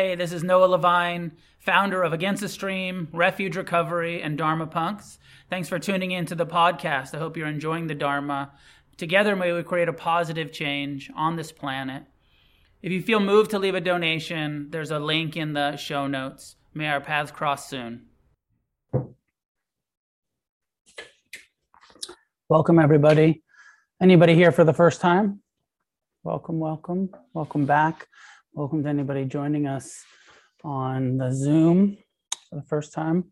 Hey, this is Noah Levine, founder of Against the Stream, Refuge Recovery, and Dharma Punx. Thanks for tuning in to the podcast. I hope you're enjoying the Dharma. Together, may we create a positive change on this planet. If you feel moved to leave a donation, there's a link in the show notes. May our paths cross soon. Welcome, everybody. Anybody here for the first time? Welcome, welcome, welcome back. Welcome to anybody joining us on the Zoom for the first time.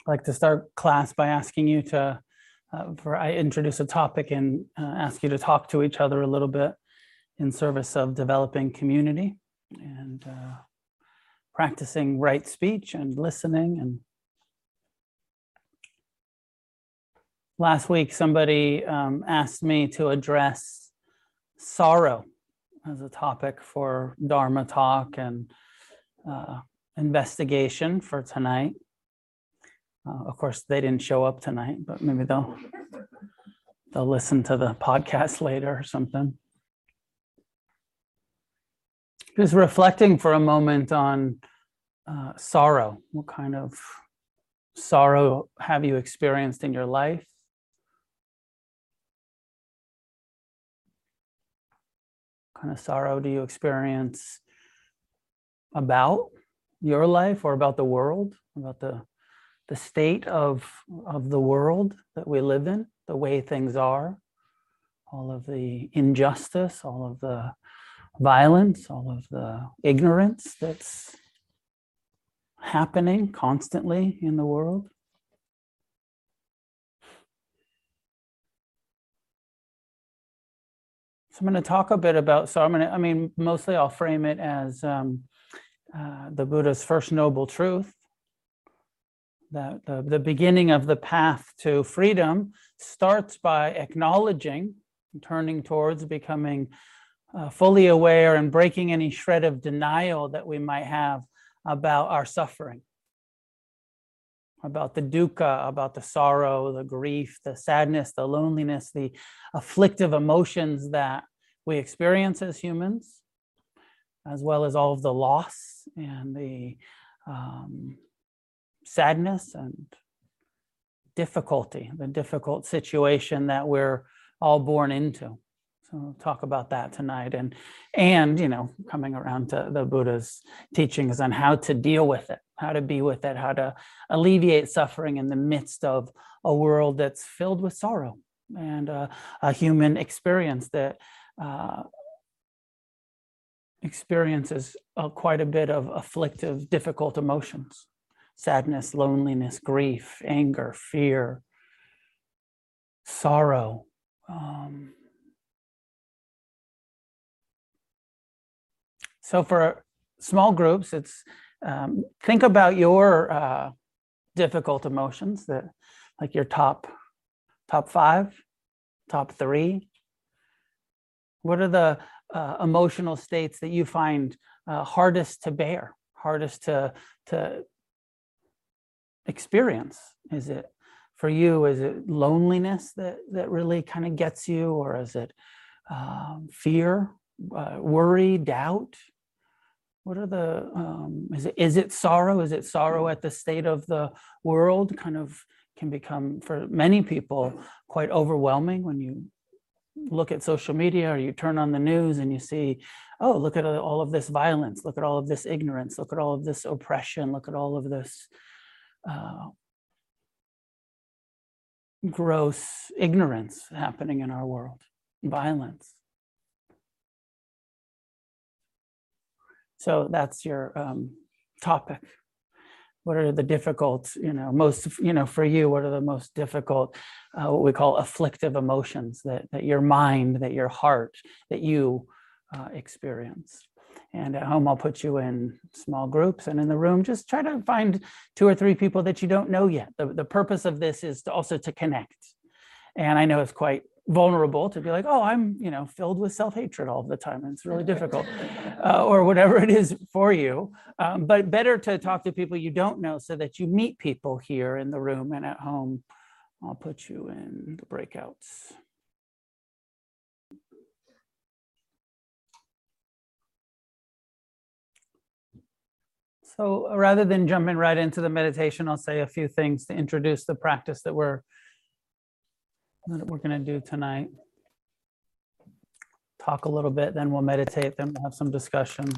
I'd like to start class by asking you to, uh, for I introduce a topic and uh, ask you to talk to each other a little bit in service of developing community and uh, practicing right speech and listening. And last week, somebody um, asked me to address sorrow as a topic for Dharma talk and uh, investigation for tonight. Uh, of course, they didn't show up tonight, but maybe they'll they'll listen to the podcast later or something. Just reflecting for a moment on uh, sorrow. What kind of sorrow have you experienced in your life? Kind of sorrow do you experience about your life or about the world, about the the state of of the world that we live in, the way things are, all of the injustice, all of the violence, all of the ignorance that's happening constantly in the world. So I'm going to talk a bit about, so I'm going to, I mean, mostly I'll frame it as um, uh, the Buddha's first noble truth, that the, the beginning of the path to freedom starts by acknowledging, turning towards becoming uh, fully aware and breaking any shred of denial that we might have about our suffering, about the dukkha, about the sorrow, the grief, the sadness, the loneliness, the afflictive emotions that we experience as humans, as well as all of the loss and the um, sadness and difficulty, the difficult situation that we're all born into. So we'll talk about that tonight, and and you know, coming around to the Buddha's teachings on how to deal with it, how to be with it, how to alleviate suffering in the midst of a world that's filled with sorrow and uh, a human experience that uh, experiences uh, quite a bit of afflictive, difficult emotions sadness, loneliness, grief, anger, fear, sorrow. Um, so for small groups, it's um, think about your uh, difficult emotions that like your top top five, top three, what are the uh, emotional states that you find uh, hardest to bear, hardest to to experience? Is it for you? Is it loneliness that that really kind of gets you, or is it um, fear, uh, worry, doubt? What are the um, is it is it sorrow? Is it sorrow at the state of the world? Kind of can become for many people quite overwhelming when you look at social media or you turn on the news and you see, oh, look at all of this violence, look at all of this ignorance, look at all of this oppression, look at all of this uh, gross ignorance happening in our world, violence. So that's your um, topic. What are the difficult you know most you know for you what are the most difficult uh, what we call afflictive emotions that that your mind that your heart that you uh, experience? And at home i'll put you in small groups and in the room just try to find two or three people that you don't know yet. The, the purpose of this is to also to connect. And i know it's quite vulnerable to be like, oh, I'm, you know, filled with self-hatred all the time. And it's really difficult uh, or whatever it is for you. Um, but better to talk to people you don't know so that you meet people here in the room and at home. I'll put you in the breakouts. So uh, rather than jumping right into the meditation, I'll say a few things to introduce the practice that we're that we're going to do tonight. Talk a little bit, then we'll meditate, then we'll have some discussion.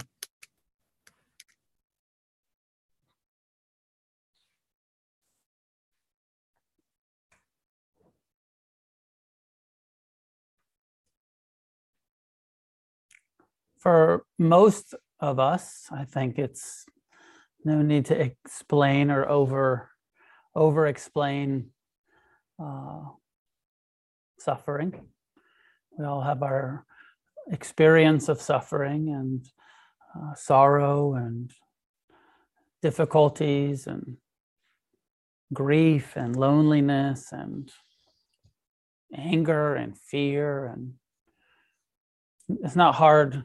For most of us, I think it's no need to explain or over over explain uh, suffering. We all have our experience of suffering and uh, sorrow and difficulties and grief and loneliness and anger and fear and it's not hard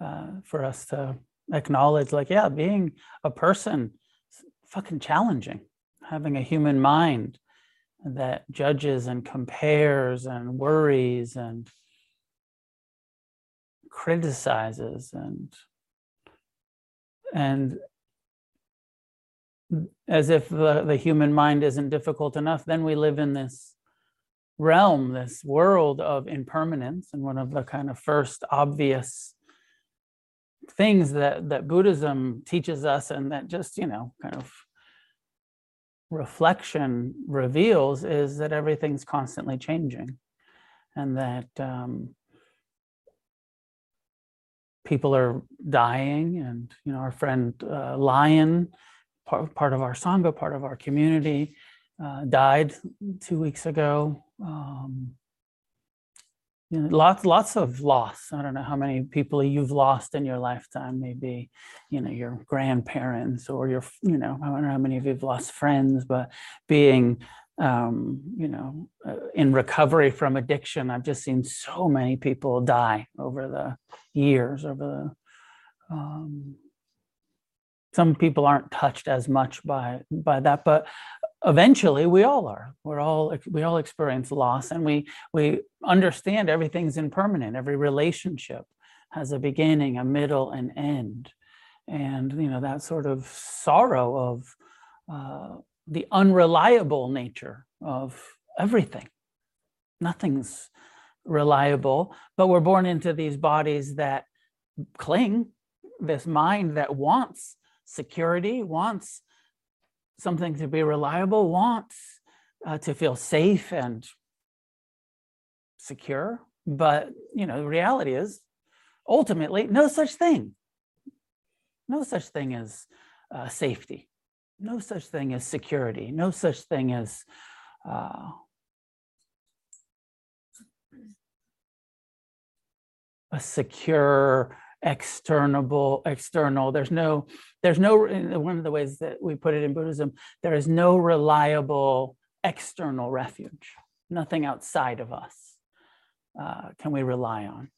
uh, for us to acknowledge like yeah being a person is fucking challenging having a human mind that judges and compares and worries and criticizes and and as if the, the human mind isn't difficult enough then we live in this realm this world of impermanence and one of the kind of first obvious things that that Buddhism teaches us and that just you know kind of reflection reveals is that everything's constantly changing and that um, people are dying and you know our friend uh, lion part, part of our sangha part of our community uh, died two weeks ago. Um, you know, lots lots of loss. I don't know how many people you've lost in your lifetime. Maybe you know your grandparents or your you know i don't know how many of you've lost friends but being um, you know uh, in recovery from addiction i've just seen so many people die over the years over the um, some people aren't touched as much by by that but eventually we all are. We're all we all experience loss and we we understand everything's impermanent. Every relationship has a beginning a middle and end. And you know that sort of sorrow of uh, the unreliable nature of everything. Nothing's reliable but we're born into these bodies that cling this mind that wants security wants something to be reliable, wants uh, to feel safe and secure. But, you know, the reality is ultimately no such thing. No such thing as uh, safety. No such thing as security. No such thing as uh, a secure external external. There's no there's no one of the ways that we put it in buddhism there is no reliable external refuge nothing outside of us uh, can we rely on.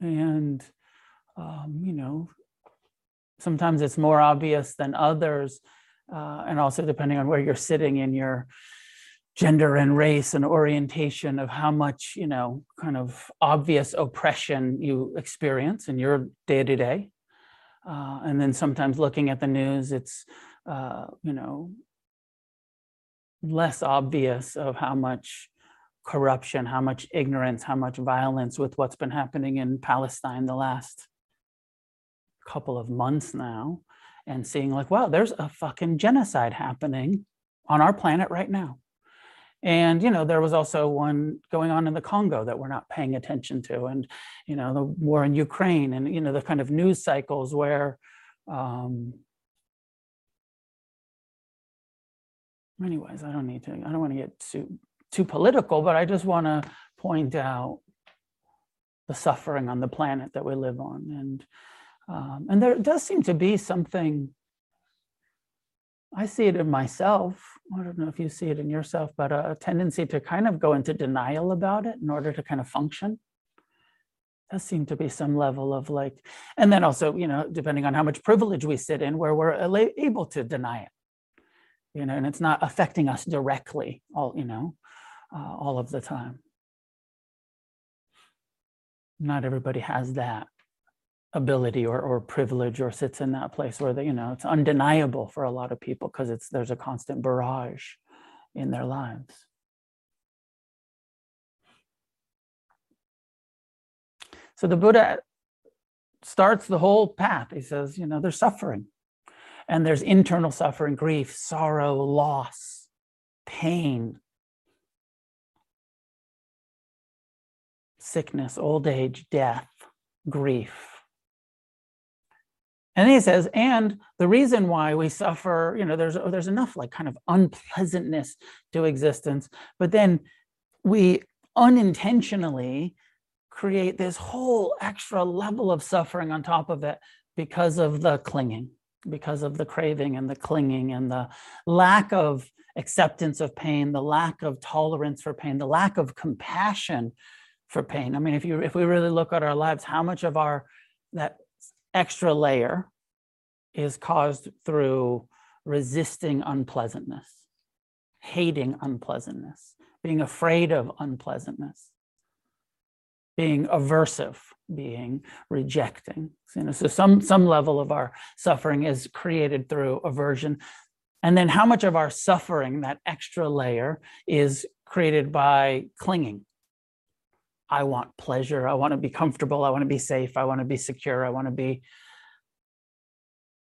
And um, you know sometimes it's more obvious than others uh, and also depending on where you're sitting in your gender and race and orientation of how much you know kind of obvious oppression you experience in your day to day and then sometimes looking at the news it's uh, you know less obvious of how much corruption how much ignorance how much violence with what's been happening in palestine the last couple of months now and seeing like wow there's a fucking genocide happening on our planet right now and you know there was also one going on in the congo that we're not paying attention to and you know the war in ukraine and you know the kind of news cycles where um anyways i don't need to i don't want to get too too political but i just want to point out the suffering on the planet that we live on. And um, and there does seem to be something I see it in myself. I don't know if you see it in yourself, but a, tendency to kind of go into denial about it in order to kind of function. Does seem to be some level of like, and then also, you know, depending on how much privilege we sit in, where we're able to deny it, you know, and it's not affecting us directly, all you know, uh, all of the time. not everybody has that ability or, or privilege or sits in that place where they, you know it's undeniable for a lot of people because it's there's a constant barrage in their lives. So the buddha starts the whole path. He says you know there's suffering and there's internal suffering grief sorrow loss pain sickness old age death grief and he says, and the reason why we suffer, you know, there's there's enough like kind of unpleasantness to existence, but then we unintentionally create this whole extra level of suffering on top of it because of the clinging, because of the craving and the clinging and the lack of acceptance of pain, the lack of tolerance for pain, the lack of compassion for pain. I mean, if you if we really look at our lives, how much of our that extra layer is caused through resisting unpleasantness, hating unpleasantness, being afraid of unpleasantness, being aversive, being rejecting. You know, so some some level of our suffering is created through aversion. And then how much of our suffering, that extra layer, is created by clinging, I want pleasure. I want to be comfortable. I want to be safe. I want to be secure. I want to be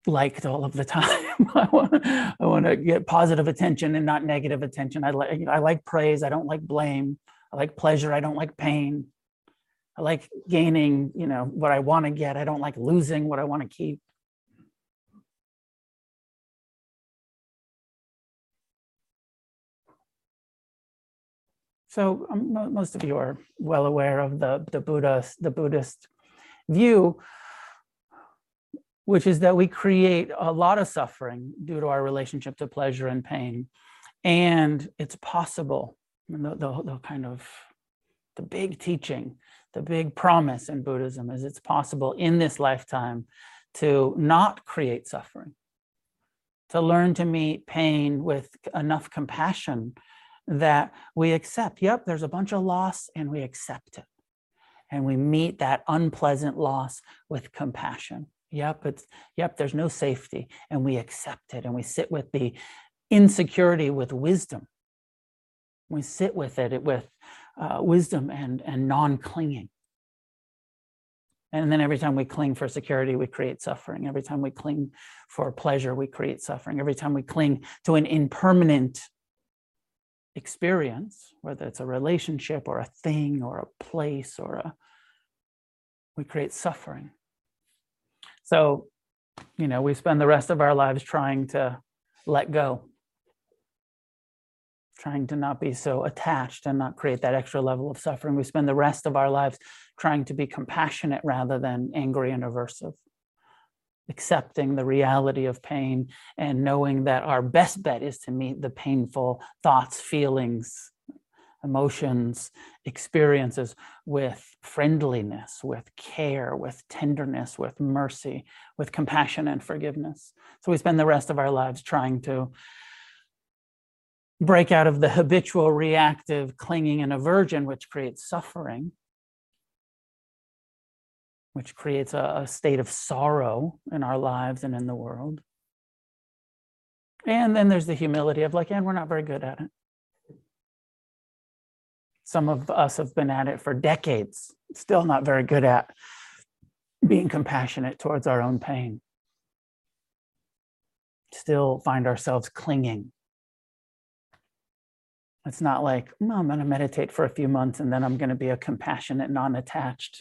liked all of the time. I want I want to get positive attention and not negative attention. I like I like praise. I don't like blame. I like pleasure. I don't like pain. I like gaining, you know, what I want to get. I don't like losing what I want to keep. So um, most of you are well aware of the, the Buddhist, the Buddhist view, which is that we create a lot of suffering due to our relationship to pleasure and pain. And it's possible, the, the, the kind of the big teaching, the big promise in Buddhism is it's possible in this lifetime to not create suffering, to learn to meet pain with enough compassion that we accept, yep, there's a bunch of loss and we accept it. And we meet that unpleasant loss with compassion. Yep, it's yep, there's no safety and we accept it and we sit with the insecurity with wisdom. We sit with it with uh, wisdom and, and non clinging. And then every time we cling for security, we create suffering. Every time we cling for pleasure, we create suffering. Every time we cling to an impermanent experience, whether it's a relationship or a thing or a place or a, we create suffering. So, you know, we spend the rest of our lives trying to let go, trying to not be so attached and not create that extra level of suffering. We spend the rest of our lives trying to be compassionate rather than angry and aversive accepting the reality of pain and knowing that our best bet is to meet the painful thoughts, feelings, emotions, experiences with friendliness, with care, with tenderness, with mercy, with compassion and forgiveness. So we spend the rest of our lives trying to break out of the habitual reactive clinging and aversion, which creates suffering which creates a, a state of sorrow in our lives and in the world. And then there's the humility of like, and we're not very good at it. Some of us have been at it for decades, still not very good at being compassionate towards our own pain. Still find ourselves clinging. It's not like, I'm going to meditate for a few months and then I'm going to be a compassionate, non attached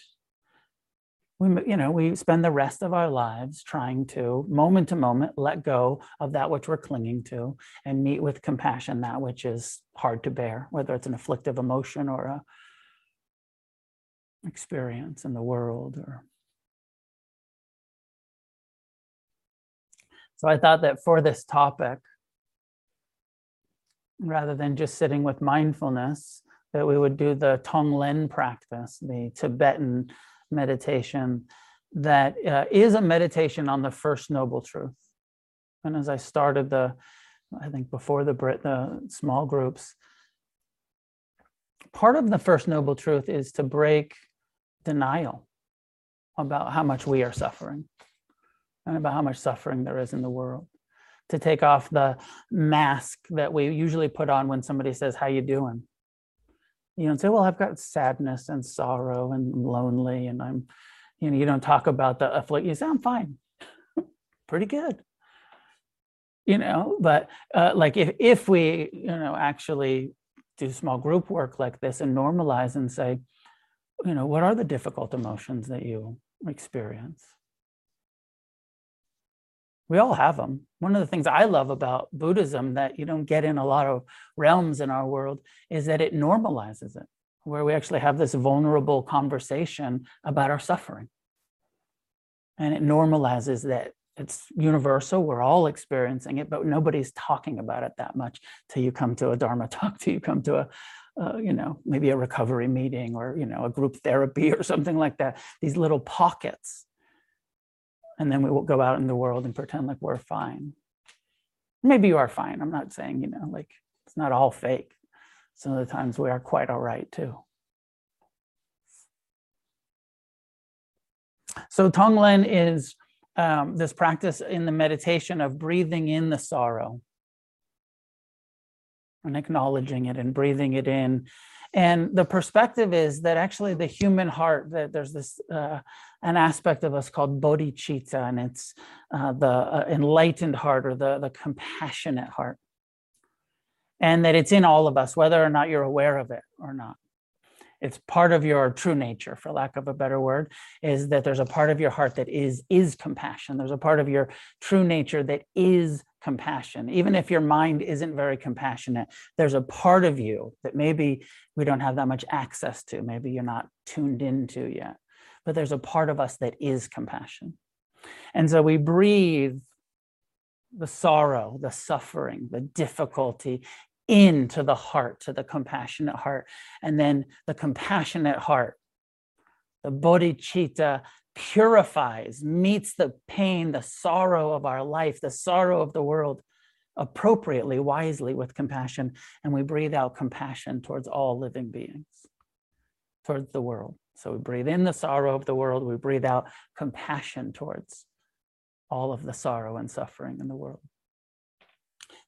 we you know we spend the rest of our lives trying to moment to moment let go of that which we're clinging to and meet with compassion that which is hard to bear whether it's an afflictive emotion or a experience in the world or so i thought that for this topic rather than just sitting with mindfulness that we would do the tonglen practice the tibetan meditation that uh, is a meditation on the first noble truth. And as I started the, I think before the Brit, the small groups, part of the first noble truth is to break denial about how much we are suffering and about how much suffering there is in the world to take off the mask that we usually put on when somebody says how you doing you don't say well i've got sadness and sorrow and lonely and i'm you know you don't talk about the afflict you say i'm fine. Pretty good. You know but uh, like if, if we you know actually do small group work like this and normalize and say you know what are the difficult emotions that you experience we all have them one of the things i love about buddhism that you don't get in a lot of realms in our world is that it normalizes it where we actually have this vulnerable conversation about our suffering. And it normalizes that it's universal we're all experiencing it but nobody's talking about it that much till you come to a dharma talk till you come to a uh, you know maybe a recovery meeting or you know a group therapy or something like that. These little pockets and then we will go out in the world and pretend like we're fine. Maybe you are fine. I'm not saying you know like it's not all fake. Some of the times we are quite all right too. So tonglen is um, this practice in the meditation of breathing in the sorrow and acknowledging it and breathing it in. And the perspective is that actually the human heart, that there's this uh, an aspect of us called bodhicitta, and it's uh, the uh, enlightened heart or the, the compassionate heart. And that it's in all of us, whether or not you're aware of it or not it's part of your true nature for lack of a better word is that there's a part of your heart that is is compassion. There's a part of your true nature that is compassion. Even if your mind isn't very compassionate there's a part of you that maybe we don't have that much access to maybe you're not tuned into yet but there's a part of us that is compassion. And so we breathe the sorrow, the suffering, the difficulty into the heart, to the compassionate heart. And then the compassionate heart, the bodhicitta purifies, meets the pain, the sorrow of our life, the sorrow of the world appropriately, wisely with compassion. And we breathe out compassion towards all living beings, towards the world. So we breathe in the sorrow of the world, we breathe out compassion towards all of the sorrow and suffering in the world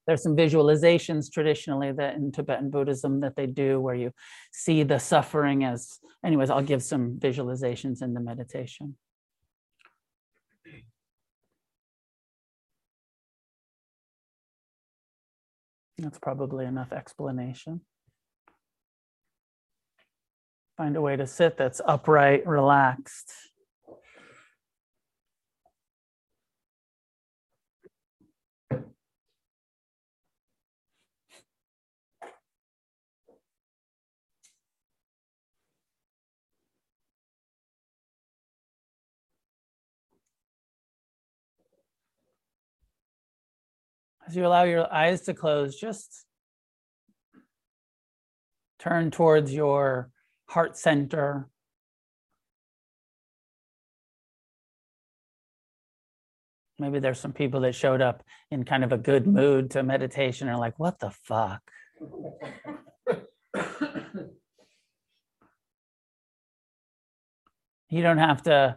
there's some visualizations traditionally that in Tibetan Buddhism that they do where you see the suffering as, anyways, I'll give some visualizations in the meditation. That's probably enough explanation. Find a way to sit that's upright, relaxed. As you allow your eyes to close, just turn towards your heart center. Maybe there's some people that showed up in kind of a good mood to meditation and are like, what the fuck? you don't have to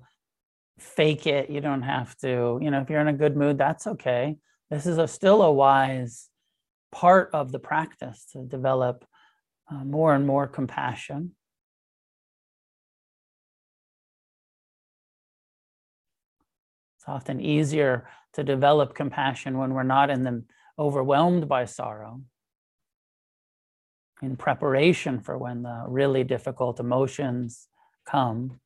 fake it. You don't have to, you know, if you're in a good mood, that's okay. This is a, still a wise part of the practice to develop uh, more and more compassion. It's often easier to develop compassion when we're not in the overwhelmed by sorrow. In preparation for when the really difficult emotions come.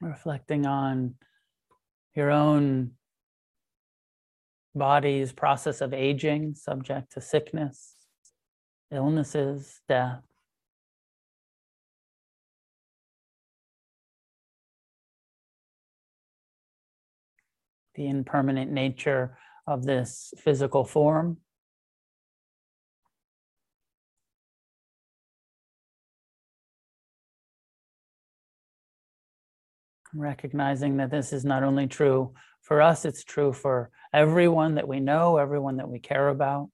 Reflecting on your own body's process of aging, subject to sickness, illnesses, death. The impermanent nature of this physical form. Recognizing that this is not only true for us, it's true for everyone that we know, everyone that we care about,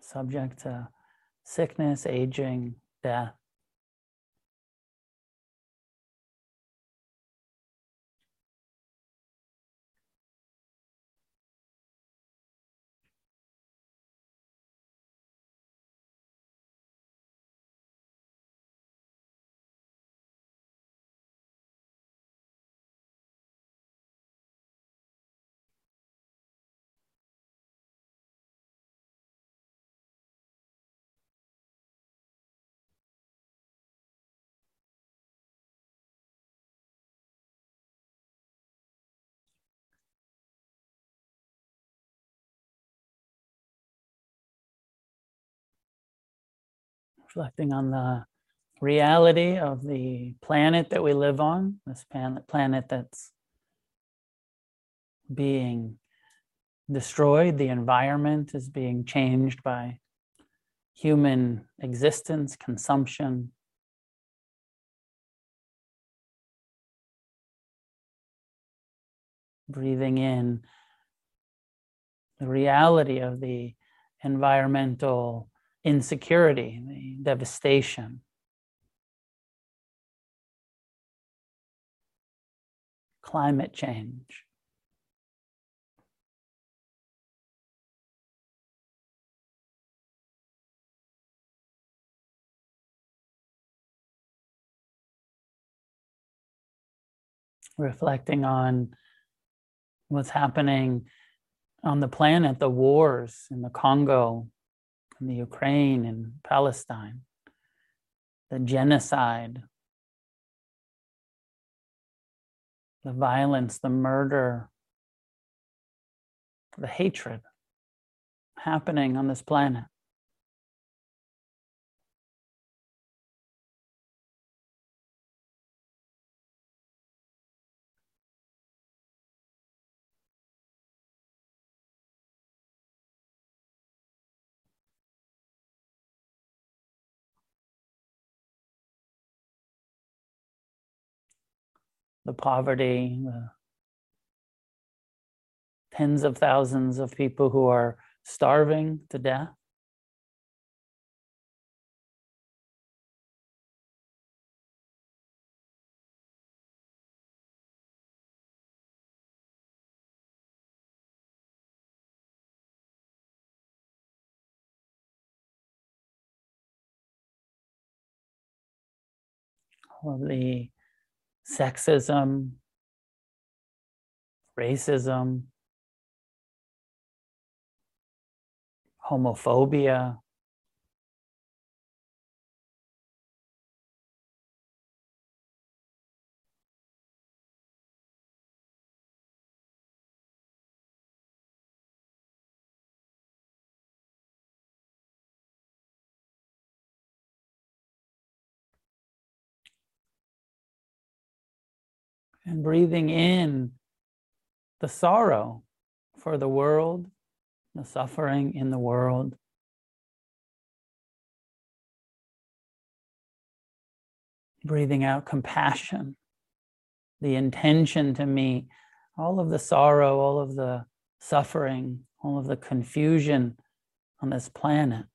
subject to sickness, aging, death. Reflecting on the reality of the planet that we live on, this planet, planet that's being destroyed, the environment is being changed by human existence, consumption. Breathing in the reality of the environmental insecurity, the devastation. Climate change. Reflecting on what's happening on the planet, the wars in the Congo, in the Ukraine and Palestine, the genocide, the violence, the murder, the hatred happening on this planet. The poverty, the tens of thousands of people who are starving to death. Of the sexism, racism, homophobia. And breathing in the sorrow for the world, the suffering in the world. Breathing out compassion, the intention to meet all of the sorrow, all of the suffering, all of the confusion on this planet.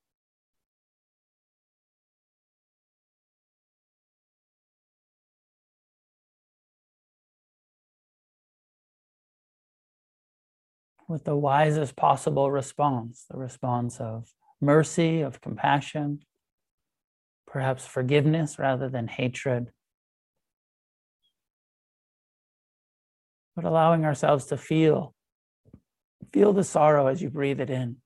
With the wisest possible response the response of mercy, of compassion, perhaps forgiveness rather than hatred. But allowing ourselves to feel, feel the sorrow as you breathe it in.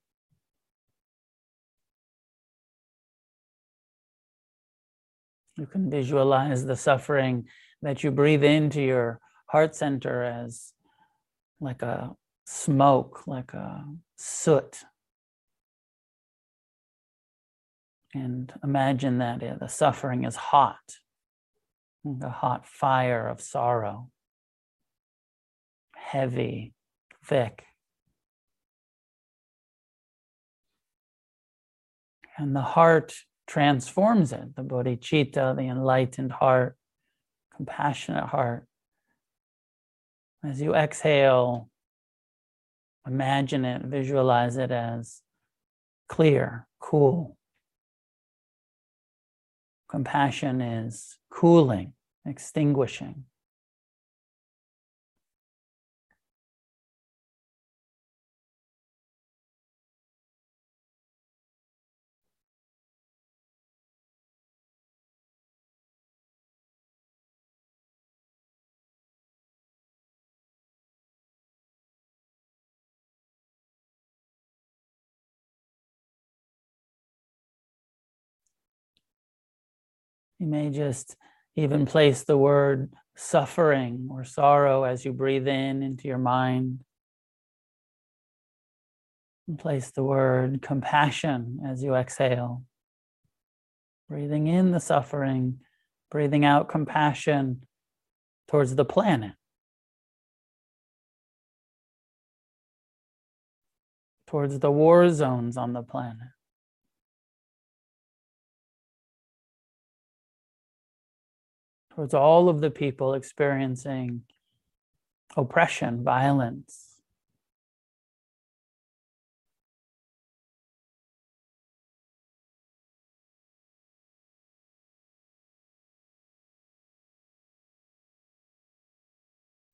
You can visualize the suffering that you breathe into your heart center as like a smoke, like a soot. And imagine that the suffering is hot, the hot fire of sorrow, heavy, thick. And the heart transforms it, the bodhicitta, the enlightened heart, compassionate heart, As you exhale, imagine it, visualize it as clear, cool. Compassion is cooling, extinguishing. You may just even place the word suffering or sorrow as you breathe in into your mind. And place the word compassion as you exhale. Breathing in the suffering, breathing out compassion towards the planet. Towards the war zones on the planet. Towards all of the people experiencing oppression, violence.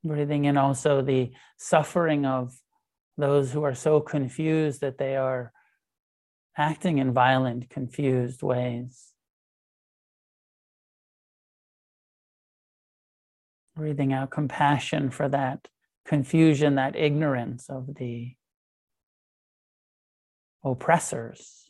Breathing in also the suffering of those who are so confused that they are acting in violent, confused ways. Breathing out compassion for that confusion, that ignorance of the oppressors.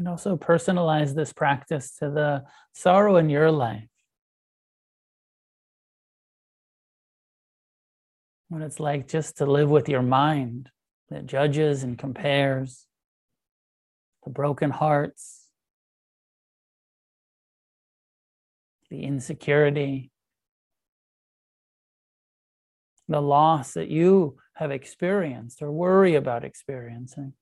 And also personalize this practice to the sorrow in your life. What it's like just to live with your mind that judges and compares, the broken hearts, the insecurity, the loss that you have experienced or worry about experiencing.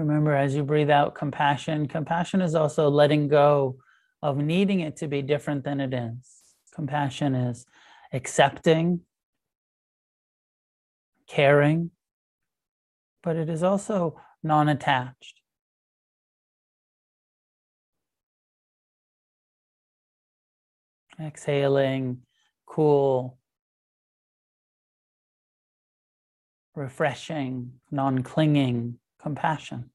Remember, as you breathe out compassion, compassion is also letting go of needing it to be different than it is. Compassion is accepting, caring, but it is also non attached. Exhaling, cool, refreshing, non clinging, compassion.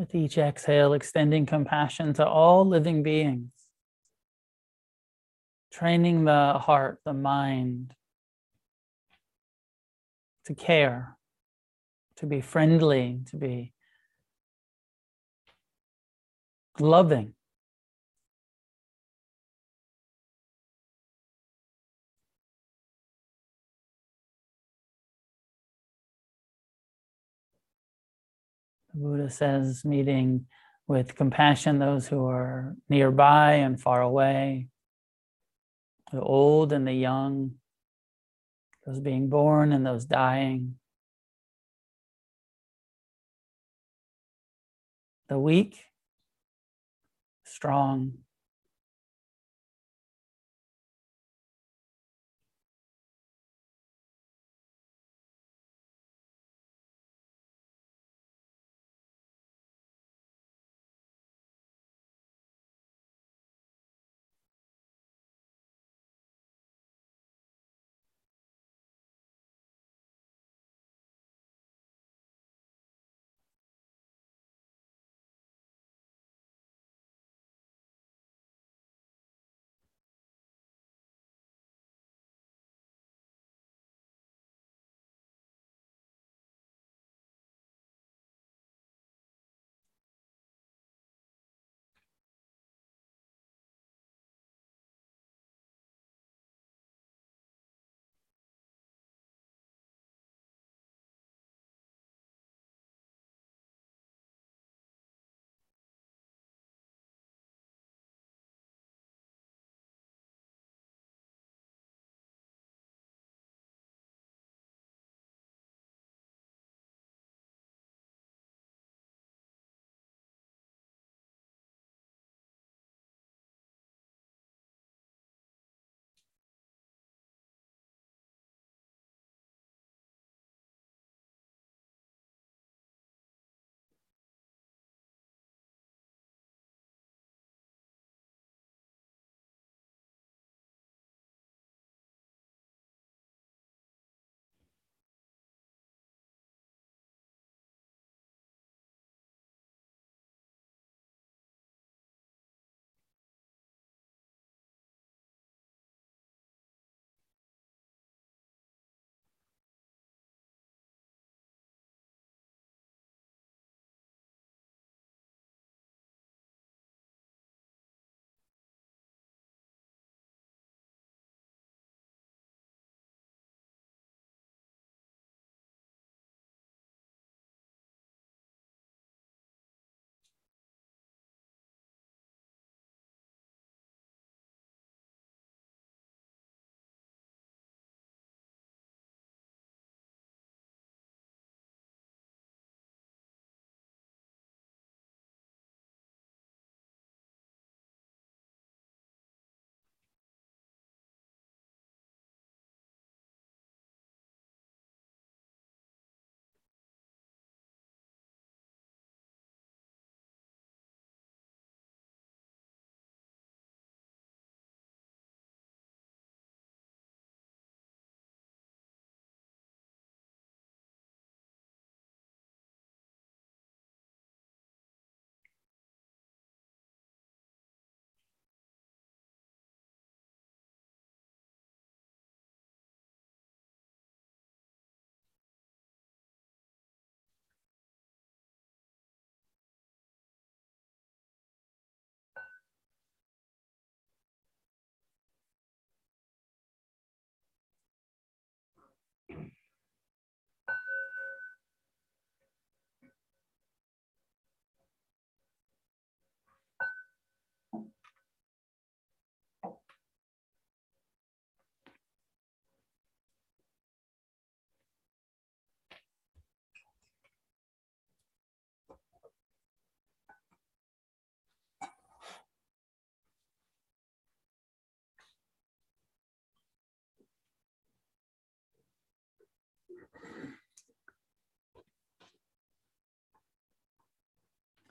With each exhale, extending compassion to all living beings, training the heart, the mind to care, to be friendly, to be loving. The Buddha says, meeting with compassion those who are nearby and far away, the old and the young, those being born and those dying, the weak, strong.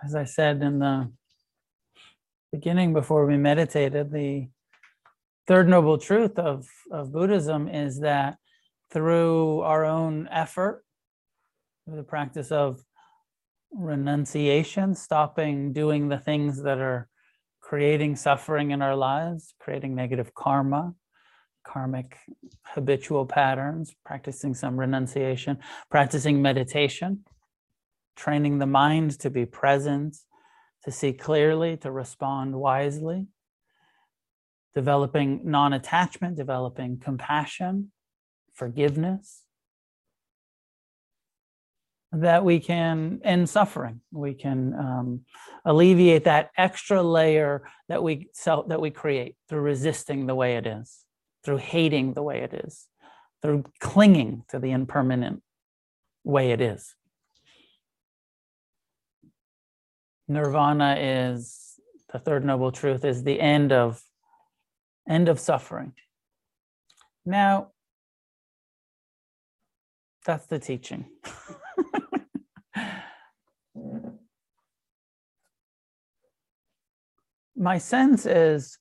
As I said in the beginning before we meditated, the third noble truth of, of Buddhism is that through our own effort, the practice of renunciation, stopping doing the things that are creating suffering in our lives, creating negative karma, karmic habitual patterns, practicing some renunciation, practicing meditation, training the mind to be present, to see clearly, to respond wisely, developing non attachment, developing compassion, forgiveness, that we can end suffering. We can um, alleviate that extra layer that we self, that we create through resisting the way it is, through hating the way it is, through clinging to the impermanent way it is. Nirvana is the third noble truth is the end of end of suffering. Now, that's the teaching. My sense is,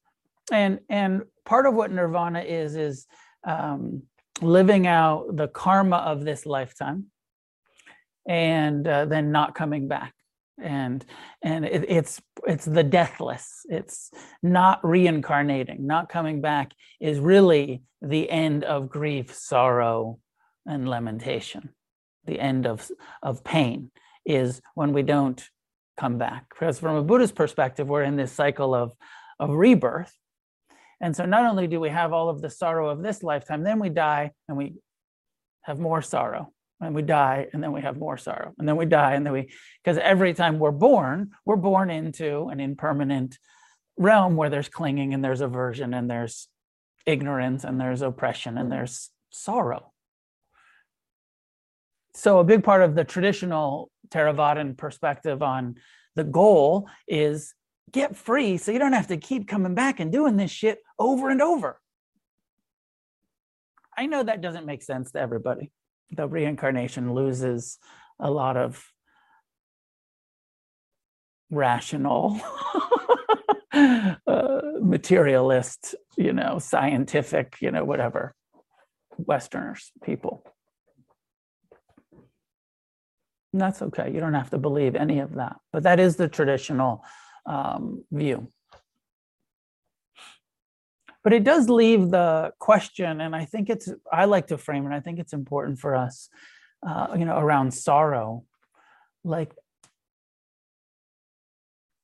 and and part of what nirvana is is um, living out the karma of this lifetime, and uh, then not coming back and and it, it's it's the deathless. It's not reincarnating. Not coming back is really the end of grief sorrow and lamentation. The end of of pain is when we don't come back. Because from a buddhist perspective we're in this cycle of of rebirth. And so not only do we have all of the sorrow of this lifetime then we die and we have more sorrow and we die and then we have more sorrow and then we die and then we because every time we're born we're born into an impermanent realm where there's clinging and there's aversion and there's ignorance and there's oppression and there's sorrow. So a big part of the traditional theravadan perspective on the goal is get free so you don't have to keep coming back and doing this shit over and over. I know that doesn't make sense to everybody the reincarnation loses a lot of rational uh, materialist you know scientific you know whatever westerners people. And that's okay. You don't have to believe any of that. But that is the traditional um, view but it does leave the question and i think it's i like to frame it i think it's important for us uh, you know around sorrow. Like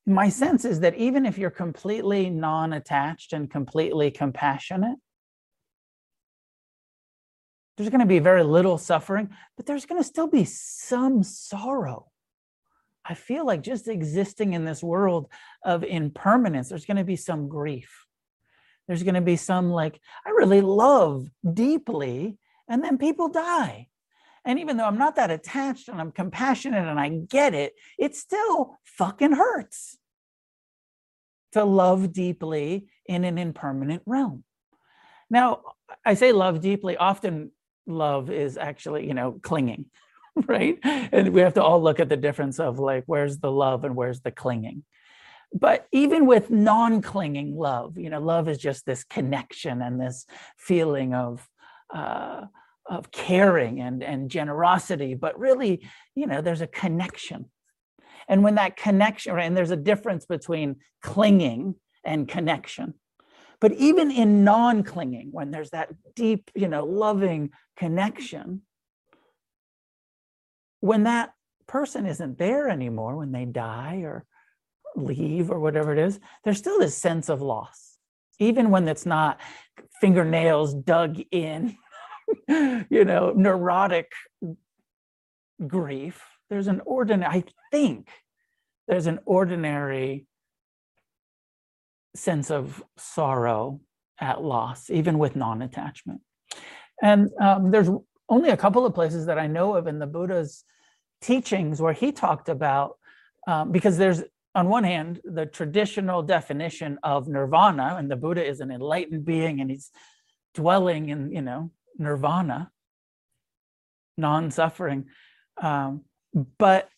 my sense is that even if you're completely non-attached and completely compassionate there's going to be very little suffering but there's going to still be some sorrow. I feel like just existing in this world of impermanence there's going to be some grief there's going to be some like, I really love deeply, and then people die. And even though I'm not that attached and I'm compassionate and I get it, it still fucking hurts to love deeply in an impermanent realm. Now, I say love deeply, often love is actually, you know, clinging, right? And we have to all look at the difference of like, where's the love and where's the clinging but even with non-clinging love you know love is just this connection and this feeling of uh, of caring and and generosity but really you know there's a connection. And when that connection right, and there's a difference between clinging and connection. But even in non-clinging when there's that deep you know loving connection when that person isn't there anymore when they die or leave or whatever it is, there's still this sense of loss, even when it's not fingernails dug in, you know, neurotic grief. There's an ordinary, I think there's an ordinary sense of sorrow at loss, even with non attachment. And um, there's only a couple of places that I know of in the Buddha's teachings where he talked about, um, because there's on one hand, the traditional definition of nirvana, and the Buddha is an enlightened being and he's dwelling in, you know, nirvana, non suffering. Um, but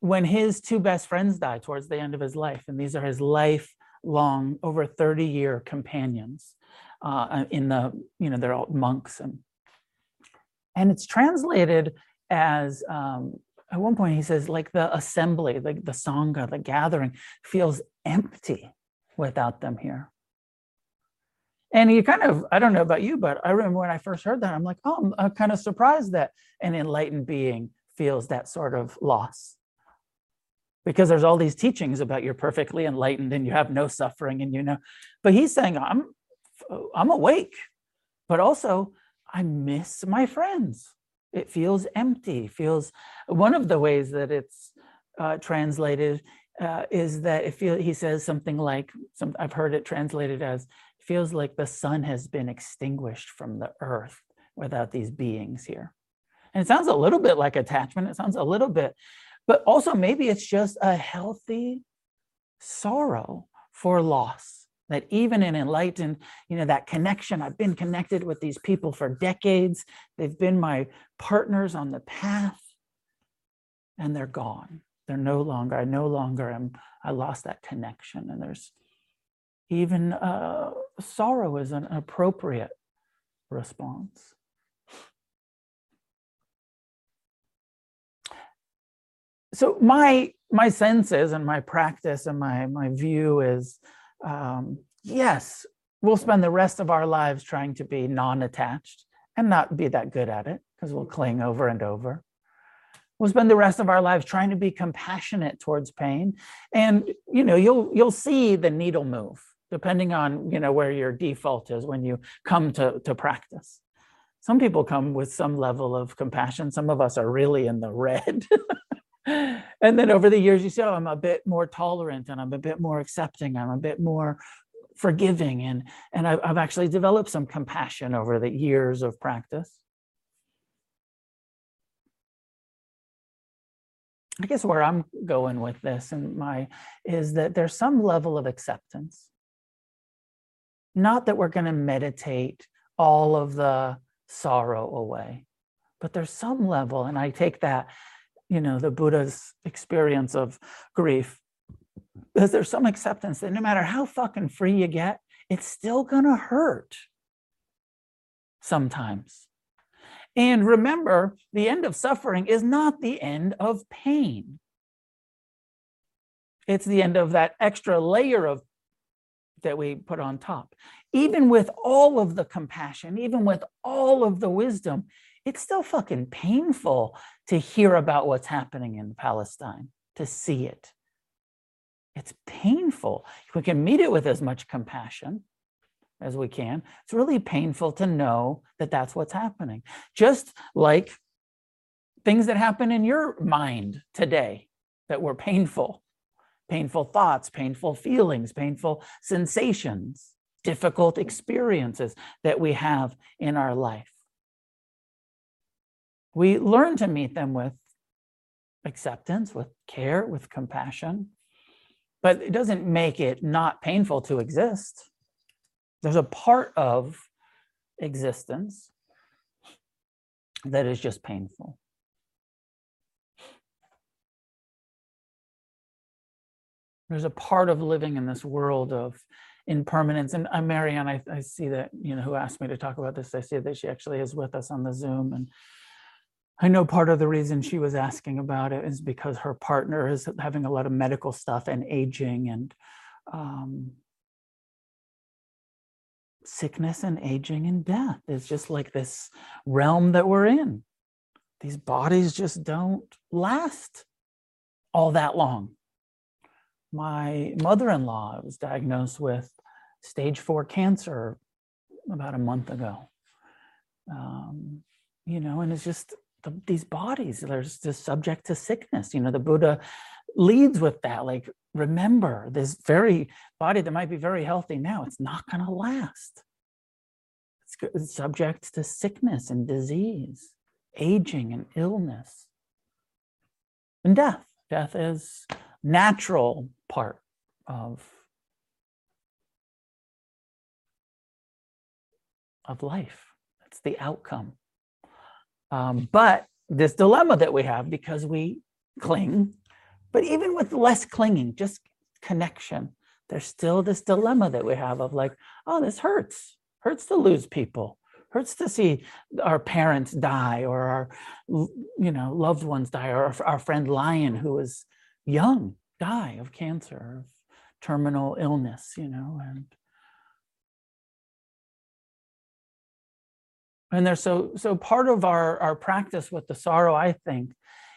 when his two best friends die towards the end of his life, and these are his lifelong, over 30 year companions uh, in the, you know, they're all monks and and it's translated as um, at one point he says, like the assembly, the, the Sangha, the gathering feels empty without them here. And you kind of, I don't know about you, but I remember when I first heard that, I'm like, oh, I'm, I'm kind of surprised that an enlightened being feels that sort of loss. Because there's all these teachings about you're perfectly enlightened and you have no suffering and you know, but he's saying, I'm I'm awake, but also I miss my friends. It feels empty, feels one of the ways that it's uh, translated uh, is that it feel he says something like some I've heard it translated as feels like the sun has been extinguished from the earth without these beings here. And it sounds a little bit like attachment. It sounds a little bit, but also maybe it's just a healthy sorrow for loss. That even in enlightened, you know, that connection, I've been connected with these people for decades. They've been my partners on the path, and they're gone. They're no longer, I no longer am, I lost that connection. And there's even uh, sorrow is an appropriate response. So my my senses and my practice and my my view is, um, yes, we'll spend the rest of our lives trying to be non-attached and not be that good at it because we'll cling over and over. We'll spend the rest of our lives trying to be compassionate towards pain, and you know you'll you'll see the needle move depending on you know where your default is when you come to, to practice. Some people come with some level of compassion. Some of us are really in the red and then over the years you say oh i'm a bit more tolerant and i'm a bit more accepting i'm a bit more forgiving and and I've, I've actually developed some compassion over the years of practice. I guess where I'm going with this and my is that there's some level of acceptance. Not that we're going to meditate all of the sorrow away, but there's some level, and I take that, you know, the Buddha's experience of grief, is there's some acceptance that no matter how fucking free you get, it's still to hurt sometimes. And remember, the end of suffering is not the end of pain. It's the end of that extra layer of that we put on top. Even with all of the compassion, even with all of the wisdom, it's still fucking painful to hear about what's happening in Palestine, to see it. It's painful. We can meet it with as much compassion as we can. It's really painful to know that that's what's happening. Just like things that happen in your mind today that were painful painful thoughts, painful feelings, painful sensations, difficult experiences that we have in our life. We learn to meet them with acceptance, with care, with compassion, but it doesn't make it not painful to exist. There's a part of existence that is just painful. there's a part of living in this world of impermanence. And uh, Marianne, I, I see that, you know, who asked me to talk about this, I see that she actually is with us on the Zoom. And I know part of the reason she was asking about it is because her partner is having a lot of medical stuff and aging and um, sickness and aging and death. It's just like this realm that we're in. These bodies just don't last all that long my mother-in-law was diagnosed with stage four cancer about a month ago um, you know and it's just the, these bodies they're just subject to sickness you know the buddha leads with that like remember this very body that might be very healthy now it's not going to last it's subject to sickness and disease aging and illness and death death is natural part of of life. That's the outcome. Um, but this dilemma that we have because we cling, but even with less clinging, just connection, there's still this dilemma that we have of like, oh, this hurts. Hurts to lose people. hurts to see our parents die or our you know loved ones die or our, our friend lion who was young die of cancer of terminal illness you know and and there's so so part of our our practice with the sorrow i think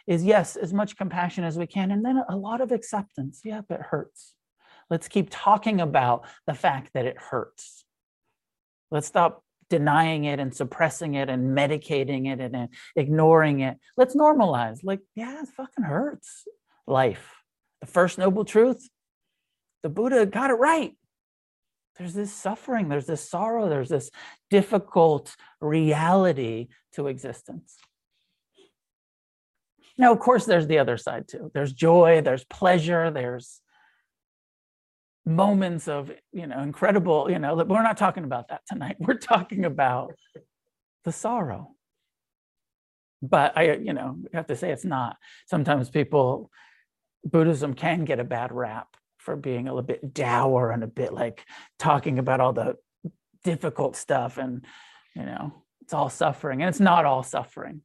is yes as much compassion as we can and then a lot of acceptance. Yep it hurts. Let's keep talking about the fact that it hurts. Let's stop denying it and suppressing it and medicating it and ignoring it. Let's normalize. Like yeah it fucking hurts life. The first noble truth the buddha got it right there's this suffering, there's this sorrow, there's this difficult reality to existence. Now, of course, there's the other side too. There's joy, there's pleasure, there's moments of, you know, incredible, you know, we're not talking about that tonight. We're talking about the sorrow. But I, you know, have to say it's not. Sometimes people, Buddhism can get a bad rap for being a little bit dour and a bit like talking about all the difficult stuff and you know it's all suffering and it's not all suffering.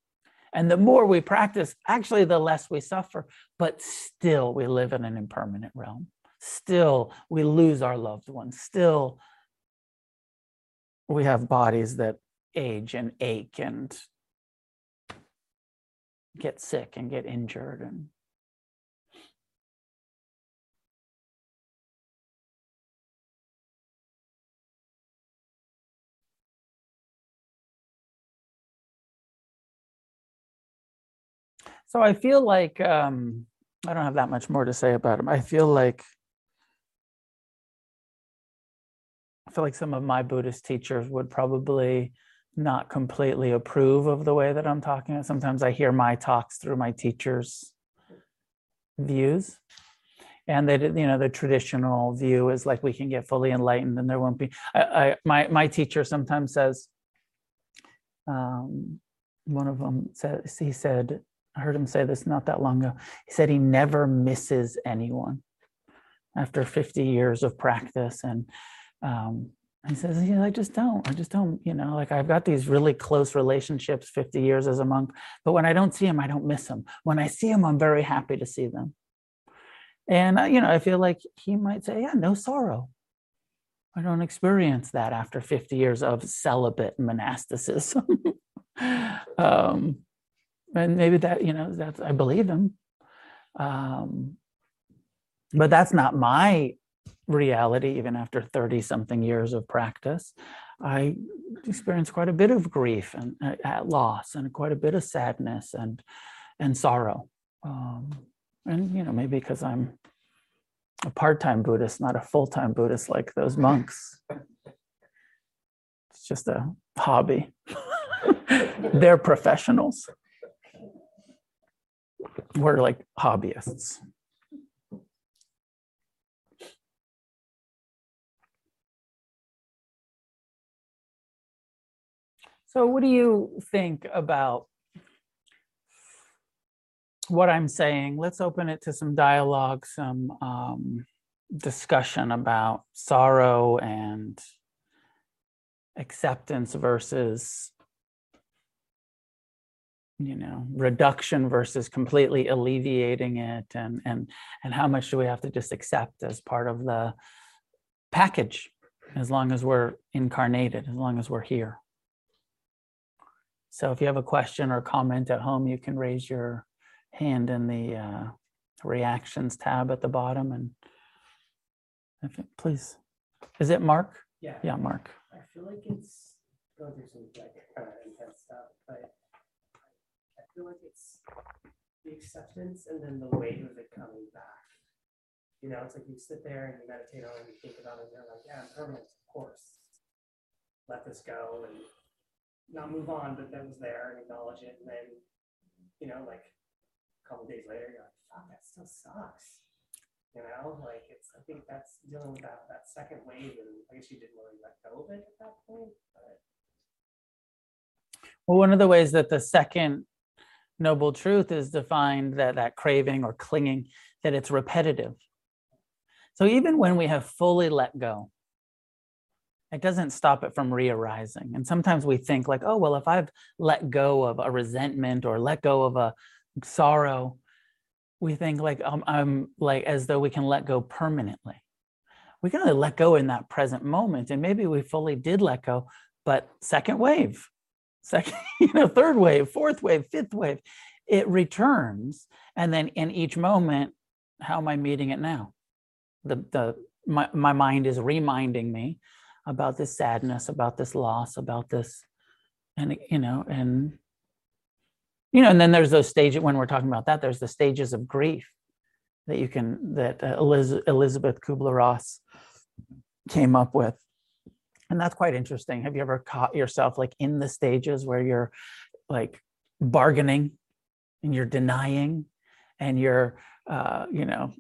And the more we practice actually the less we suffer but still we live in an impermanent realm. Still we lose our loved ones. Still we have bodies that age and ache and get sick and get injured and So I feel like um, I don't have that much more to say about him. I feel like I feel like some of my Buddhist teachers would probably not completely approve of the way that I'm talking. Sometimes I hear my talks through my teachers' views. And that you know the traditional view is like we can get fully enlightened and there won't be. I, I my my teacher sometimes says, um, one of them says he said I heard him say this not that long ago. He said he never misses anyone after 50 years of practice. And um, he says, yeah, I just don't. I just don't, you know, like I've got these really close relationships 50 years as a monk, but when I don't see him, I don't miss him. When I see him, I'm very happy to see them. And, uh, you know, I feel like he might say, yeah, no sorrow. I don't experience that after 50 years of celibate monasticism. um, and maybe that you know that's i believe him. Um, but that's not my reality even after 30 something years of practice. I experienced quite a bit of grief and uh, at loss and quite a bit of sadness and and sorrow. Um, and you know maybe because i'm a part-time buddhist not a full-time buddhist like those monks. It's just a hobby. They're professionals we're like hobbyists. So, what do you think about what I'm saying? Let's open it to some dialogue, some um, discussion about sorrow and acceptance versus you know reduction versus completely alleviating it and and and how much do we have to just accept as part of the package as long as we're incarnated as long as we're here. So if you have a question or comment at home you can raise your hand in the uh, reactions tab at the bottom and if it, please. Is it mark? Yeah. Yeah mark. I feel like it's going through some like kind of intense stuff but feel like it's the acceptance and then the weight of it coming back. You know, it's like you sit there and you meditate on it, and you think about it, and you're like, yeah, I'm permanent, of course. Let this go and not move on, but that was there and acknowledge it. And then, you know, like a couple days later, you're like, fuck, that still sucks. You know, like it's, I think that's dealing with that, that second wave. And I guess you didn't really let go of it at that point. But well, one of the ways that the second noble truth is defined that that craving or clinging that it's repetitive so even when we have fully let go it doesn't stop it from re-arising. And sometimes we think like, oh, well, if I've let go of a resentment or let go of a sorrow, we think like um, I'm like as though we can let go permanently. We can only let go in that present moment, and maybe we fully did let go, but second wave, second, you know, third wave, fourth wave, fifth wave, it returns, and then in each moment, how am I meeting it now? The the my my mind is reminding me about this sadness, about this loss, about this, and you know, and you know, and then there's those stages when we're talking about that. There's the stages of grief that you can that uh, Eliz- Elizabeth Kubler Ross came up with, and that's quite interesting. Have you ever caught yourself like in the stages where you're like bargaining and you're denying and you're uh, you know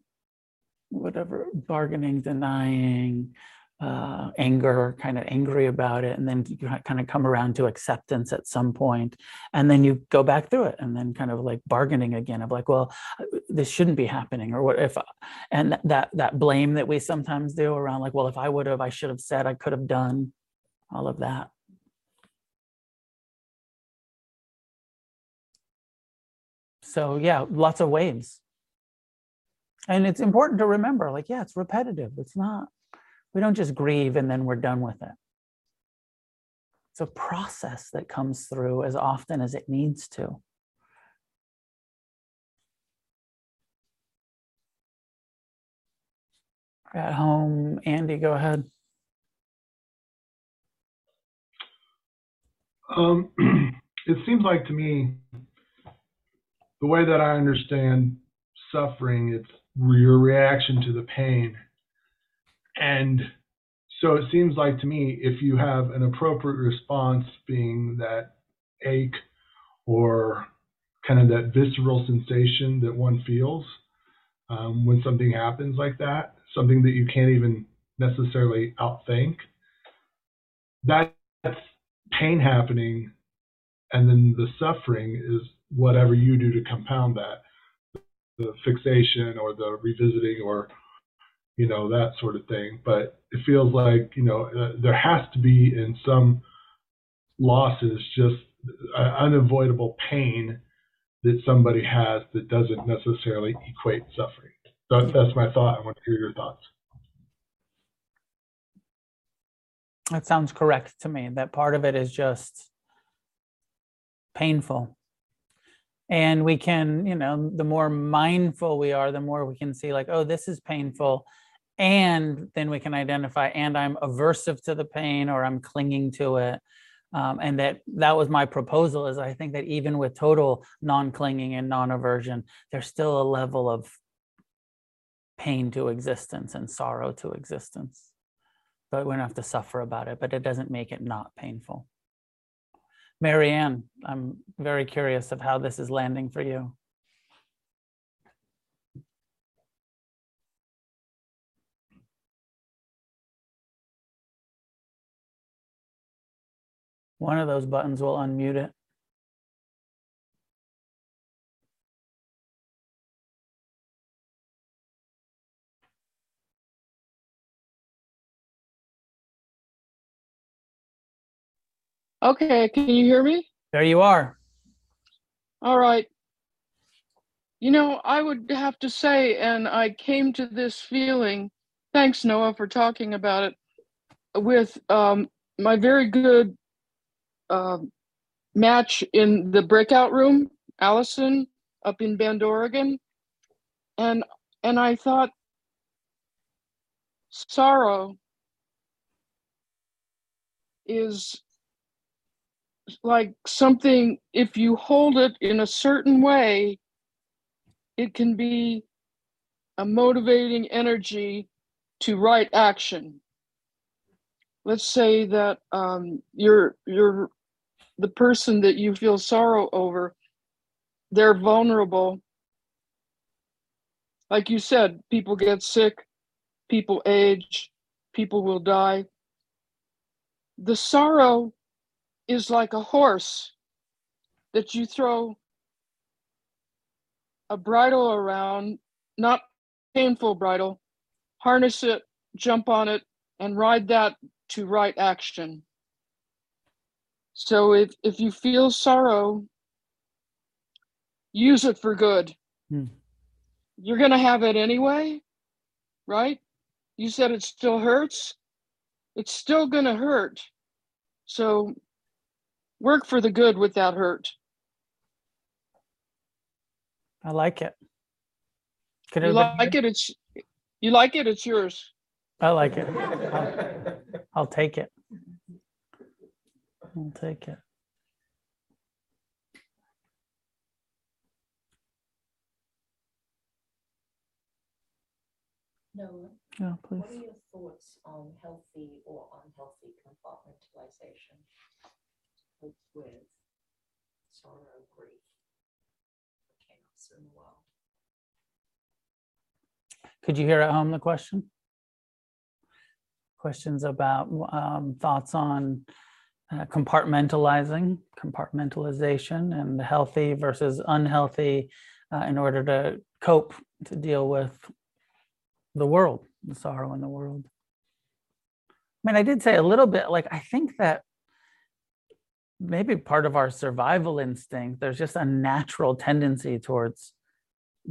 whatever bargaining denying uh, anger, kind of angry about it, and then you kind of come around to acceptance at some point, and then you go back through it, and then kind of like bargaining again of like, well, uh, this shouldn't be happening, or what if, and that that blame that we sometimes do around like, well, if I would have, I should have said, I could have done, all of that. So yeah, lots of waves. And it's important to remember, like, yeah, it's repetitive. It's not we don't just grieve and then we're done with it. It's a process that comes through as often as it needs to. At home, Andy, go ahead. Um, it seems like to me, the way that I understand suffering, it's your reaction to the pain and so it seems like to me, if you have an appropriate response, being that ache or kind of that visceral sensation that one feels um, when something happens like that, something that you can't even necessarily outthink, that's pain happening. And then the suffering is whatever you do to compound that the fixation or the revisiting or you know, that sort of thing. But it feels like, you know, uh, there has to be in some losses just unavoidable pain that somebody has that doesn't necessarily equate suffering. So that's my thought. I want to hear your thoughts. That sounds correct to me. That part of it is just painful. And we can, you know, the more mindful we are, the more we can see, like, oh, this is painful and then we can identify and i'm aversive to the pain or i'm clinging to it. Um, and that that was my proposal is i think that even with total non-clinging and non-aversion there's still a level of pain to existence and sorrow to existence. But we don't have to suffer about it but it doesn't make it not painful. Marianne i'm very curious of how this is landing for you One of those buttons will unmute it. Okay, can you hear me? There you are. All right. You know, I would have to say, and I came to this feeling, thanks, Noah, for talking about it, with um, my very good uh, match in the breakout room, Allison, up in Bend, Oregon, and and I thought sorrow is like something if you hold it in a certain way it can be a motivating energy to right action. Let's say that um, you're you're the person that you feel sorrow over, they're vulnerable. Like you said, people get sick, people age, people will die. The sorrow is like a horse that you throw a bridle around, not painful bridle, harness it, jump on it, and ride that to right action. So if, if you feel sorrow, use it for good. Hmm. You're going to have it anyway, right? You said it still hurts. It's still going to hurt. So work for the good with that hurt. I like it. Could You everybody- like it, it's you like it, it's yours. I like it. I'll, I'll take it. I'll take it. Noah, Yeah, please. what are your thoughts on healthy or unhealthy compartmentalization? Cope with sorrow, grief, chaos in the world. Could you hear at home the question? Questions about um, thoughts on uh, compartmentalizing, compartmentalization, and the healthy versus unhealthy uh, in order to cope to deal with the world, the sorrow in the world. I mean, I did say a little bit like I think that maybe part of our survival instinct, there's just a natural tendency towards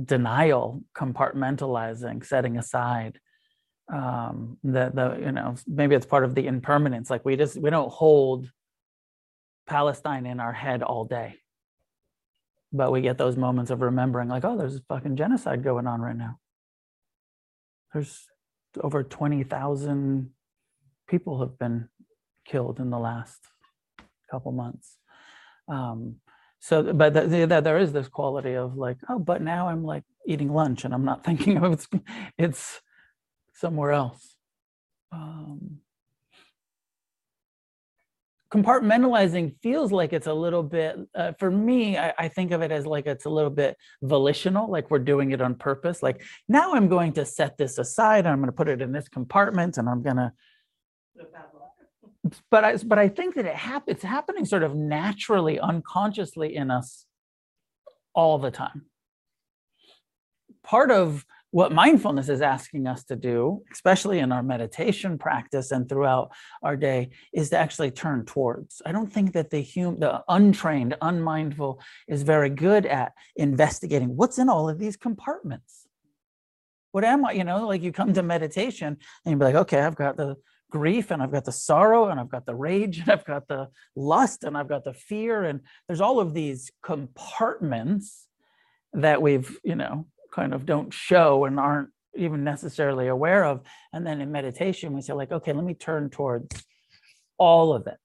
denial, compartmentalizing, setting aside. Um, the the you know maybe it's part of the impermanence. Like we just we don't hold Palestine in our head all day, but we get those moments of remembering, like, oh, there's a fucking genocide going on right now. There's over twenty thousand people have been killed in the last couple months. Um, so but the, the, that there is this quality of like oh but now i'm like eating lunch and i'm not thinking of it's it's somewhere else um, compartmentalizing feels like it's a little bit uh, for me I, I think of it as like it's a little bit volitional like we're doing it on purpose like now i'm going to set this aside and i'm going to put it in this compartment and i'm going to but I but I think that it hap- it's happening sort of naturally, unconsciously in us all the time. Part of what mindfulness is asking us to do, especially in our meditation practice and throughout our day, is to actually turn towards. I don't think that the hum- the untrained, unmindful is very good at investigating what's in all of these compartments. What am I? You know, like you come to meditation and you be like, okay, I've got the grief and I've got the sorrow and I've got the rage and I've got the lust and I've got the fear and there's all of these compartments that we've, you know, kind of don't show and aren't even necessarily aware of. And then in meditation, we say, like, okay, let me turn towards all of it.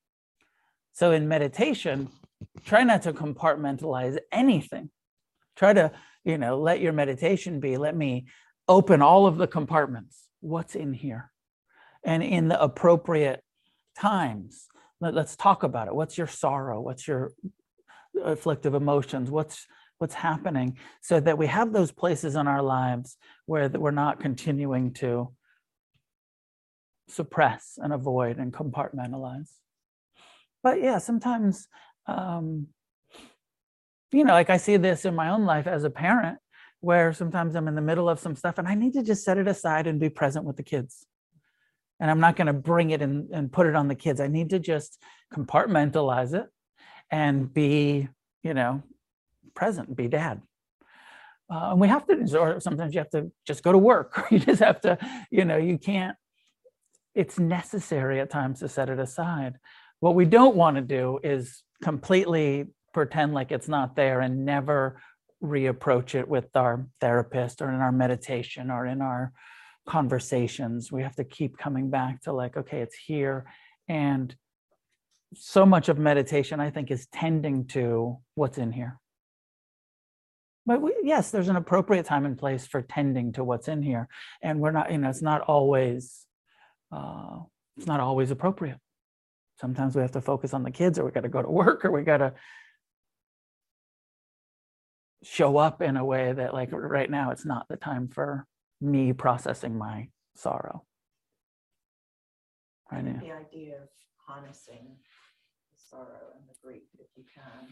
So in meditation, try not to compartmentalize anything. Try to, you know, let your meditation be, let me open all of the compartments. What's in here? and in the appropriate times. Let, us talk about it. What's your sorrow? What's your afflictive emotions? What's what's happening? So that we have those places in our lives where we're not continuing to suppress and avoid and compartmentalize. But yeah, sometimes, um, you know, like I see this in my own life as a parent, where sometimes I'm in the middle of some stuff and I need to just set it aside and be present with the kids and I'm not going to bring it in and put it on the kids. I need to just compartmentalize it and be, you know, present, and be dad. Uh, and we have to, or sometimes you have to just go to work, you just have to, you know, you can't, it's necessary at times to set it aside. What we don't want to do is completely pretend like it's not there and never reapproach it with our therapist or in our meditation or in our conversations we have to keep coming back to like okay it's here and so much of meditation i think is tending to what's in here but we, yes there's an appropriate time and place for tending to what's in here and we're not you know it's not always uh, it's not always appropriate sometimes we have to focus on the kids or we got to go to work or we got to show up in a way that like right now it's not the time for me processing my sorrow. I Right now. the idea of harnessing the sorrow and the grief, if you can,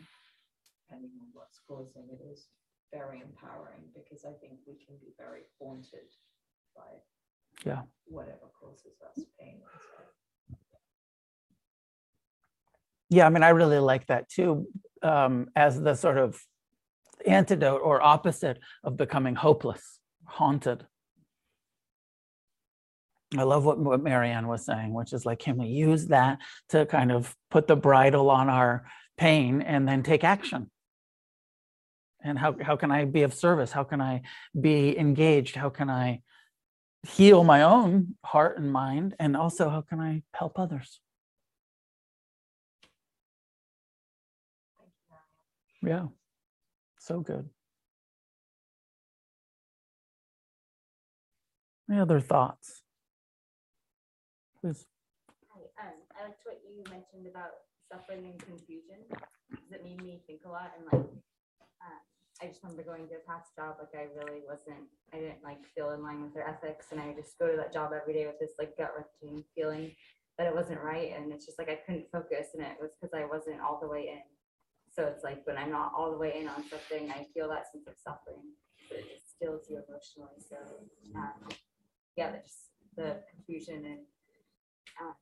depending on what's causing it, is very empowering because I think we can be very haunted by Yeah. whatever causes us pain. Yeah, I mean, I really like that too, um, as the sort of antidote or opposite of becoming hopeless, haunted. I love what, what Marianne was saying, which is like, can we use that to kind of put the bridle on our pain and then take action? And how, how can I be of service? How can I be engaged? How can I heal my own heart and mind? And also, how can I help others? Yeah, so good. Any other thoughts? Please. Hi, um, I liked what you mentioned about suffering and confusion, because it made me think a lot and like, um, I just remember going to a past job, like I really wasn't, I didn't like feel in line with their ethics and I would just go to that job every day with this like gut wrenching feeling that it wasn't right and it's just like I couldn't focus and it was because I wasn't all the way in. So it's like when I'm not all the way in on something, I feel that sense of suffering, but it just steals you emotionally, so, um, yeah, just the confusion and um,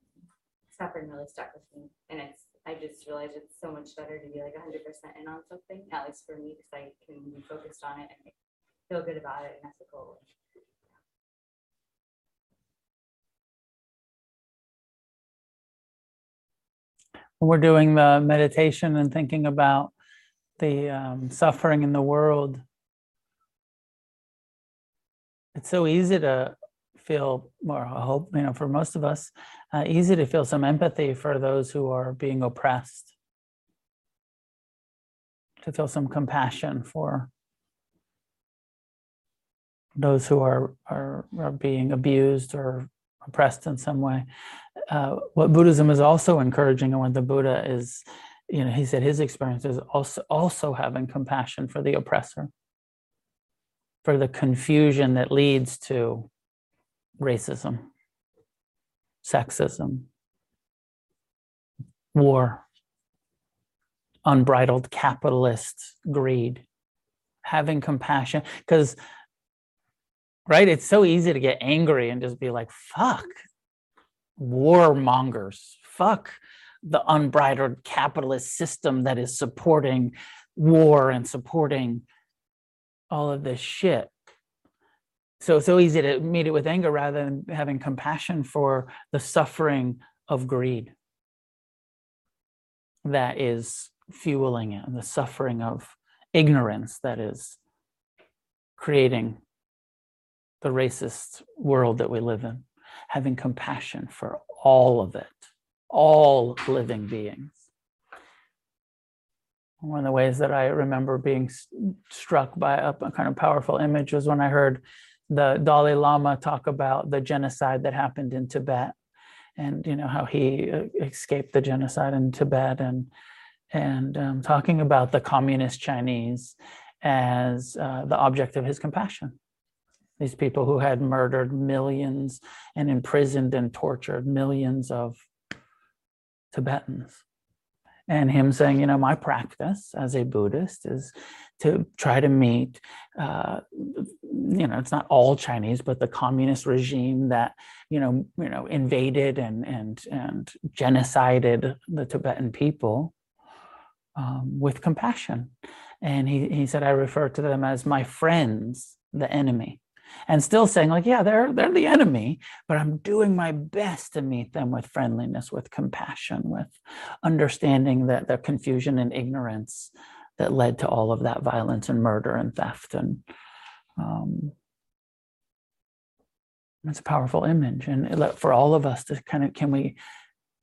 suffering really stuck with me. And it's, I just realized it's so much better to be like hundred percent in on something, at least for me, because I can be focused on it and feel good about it and ethical. When we're doing the meditation and thinking about the um, suffering in the world, it's so easy to feel more I hope you know for most of us uh, easy to feel some empathy for those who are being oppressed. To feel some compassion for those who are are, are being abused or oppressed in some way. Uh, what buddhism is also encouraging and what the buddha is you know he said his experience is also also having compassion for the oppressor for the confusion that leads to racism, sexism, war, unbridled capitalist greed, having compassion. Because, right, it's so easy to get angry and just be like, fuck, warmongers, fuck the unbridled capitalist system that is supporting war and supporting all of this shit so so easy to meet it with anger rather than having compassion for the suffering of greed that is fueling it and the suffering of ignorance that is creating the racist world that we live in. Having compassion for all of it all living beings. One of the ways that i remember being struck by a, a kind of powerful image was when i heard the Dalai Lama talk about the genocide that happened in Tibet and you know how he uh, escaped the genocide in Tibet and and um, talking about the communist Chinese as uh, the object of his compassion. These people who had murdered millions and imprisoned and tortured millions of Tibetans. And him saying, you know, my practice as a Buddhist is to try to meet, uh, you know, it's not all Chinese, but the communist regime that, you know, you know, invaded and and and genocided the Tibetan people um, with compassion. And he he said, I refer to them as my friends, the enemy. And still saying, like, yeah, they're they're the enemy, but I'm doing my best to meet them with friendliness, with compassion, with understanding that the confusion and ignorance that led to all of that violence and murder and theft and um, it's a powerful image. And for all of us to kind of can we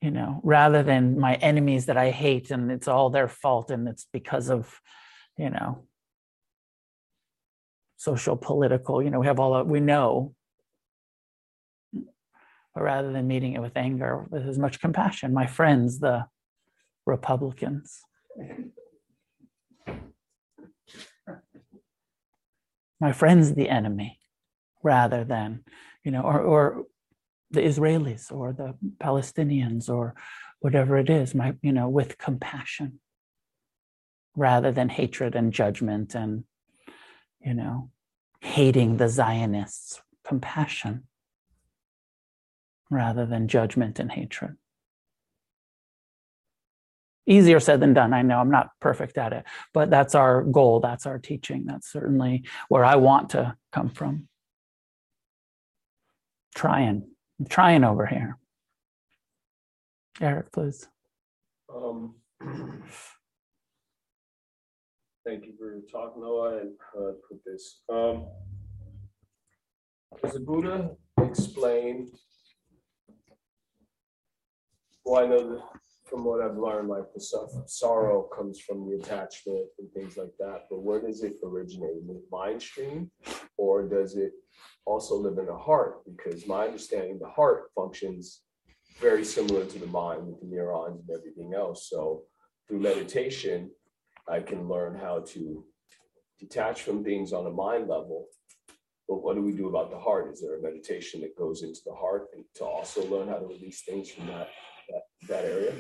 you know rather than my enemies that i hate and it's all their fault and it's because of you know social political you know we have all of, we know. But rather than meeting it with anger with as much compassion my friends the republicans. My friend's the enemy rather than you know or, or the israelis or the palestinians or whatever it is my you know with compassion rather than hatred and judgment and you know hating the zionists compassion rather than judgment and hatred Easier said than done. I know I'm not perfect at it, but that's our goal. That's our teaching. That's certainly where I want to come from. Trying, I'm trying over here. Eric, please. Um, Thank you for your talk, Noah, and uh, put this. Um, Does the Buddha explain? Well, I know that from what I've learned, like the suf- sorrow comes from the attachment and things like that, but where does it originate? In the mind stream? Or does it also live in the heart? Because my understanding, the heart functions very similar to the mind with the neurons and everything else. So through meditation, I can learn how to detach from things on a mind level. But what do we do about the heart? Is there a meditation that goes into the heart and to also learn how to release things from that that, that area?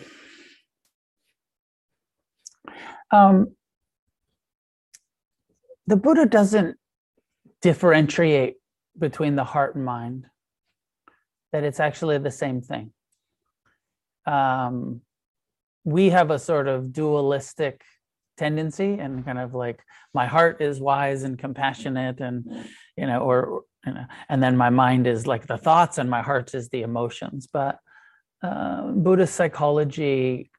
Um, the Buddha doesn't differentiate between the heart and mind, that it's actually the same thing. Um, we have a sort of dualistic tendency and kind of like my heart is wise and compassionate and you know or you know and then my mind is like the thoughts and my heart is the emotions. But uh, buddhist psychology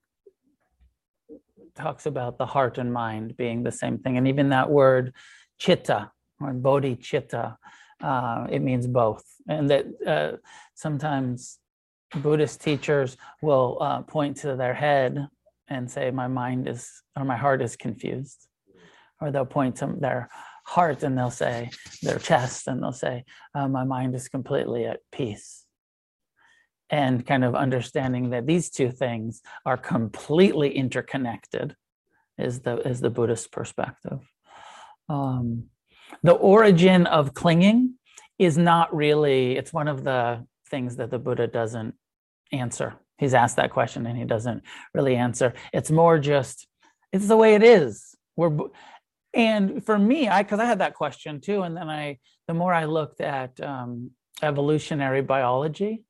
talks about the heart and mind being the same thing. And even that word chitta or bodhicitta uh, it means both. And that uh, sometimes buddhist teachers will uh, point to their head and say my mind is or my heart is confused. Or they'll point to their heart and they'll say their chest and they'll say uh, my mind is completely at peace. And kind of understanding that these two things are completely interconnected is the is the buddhist perspective. Um, the origin of clinging is not really it's one of the things that the buddha doesn't answer he's asked that question and he doesn't really answer. It's more just it's the way it is. We're and for me i because i had that question too and then i the more i looked at um, evolutionary biology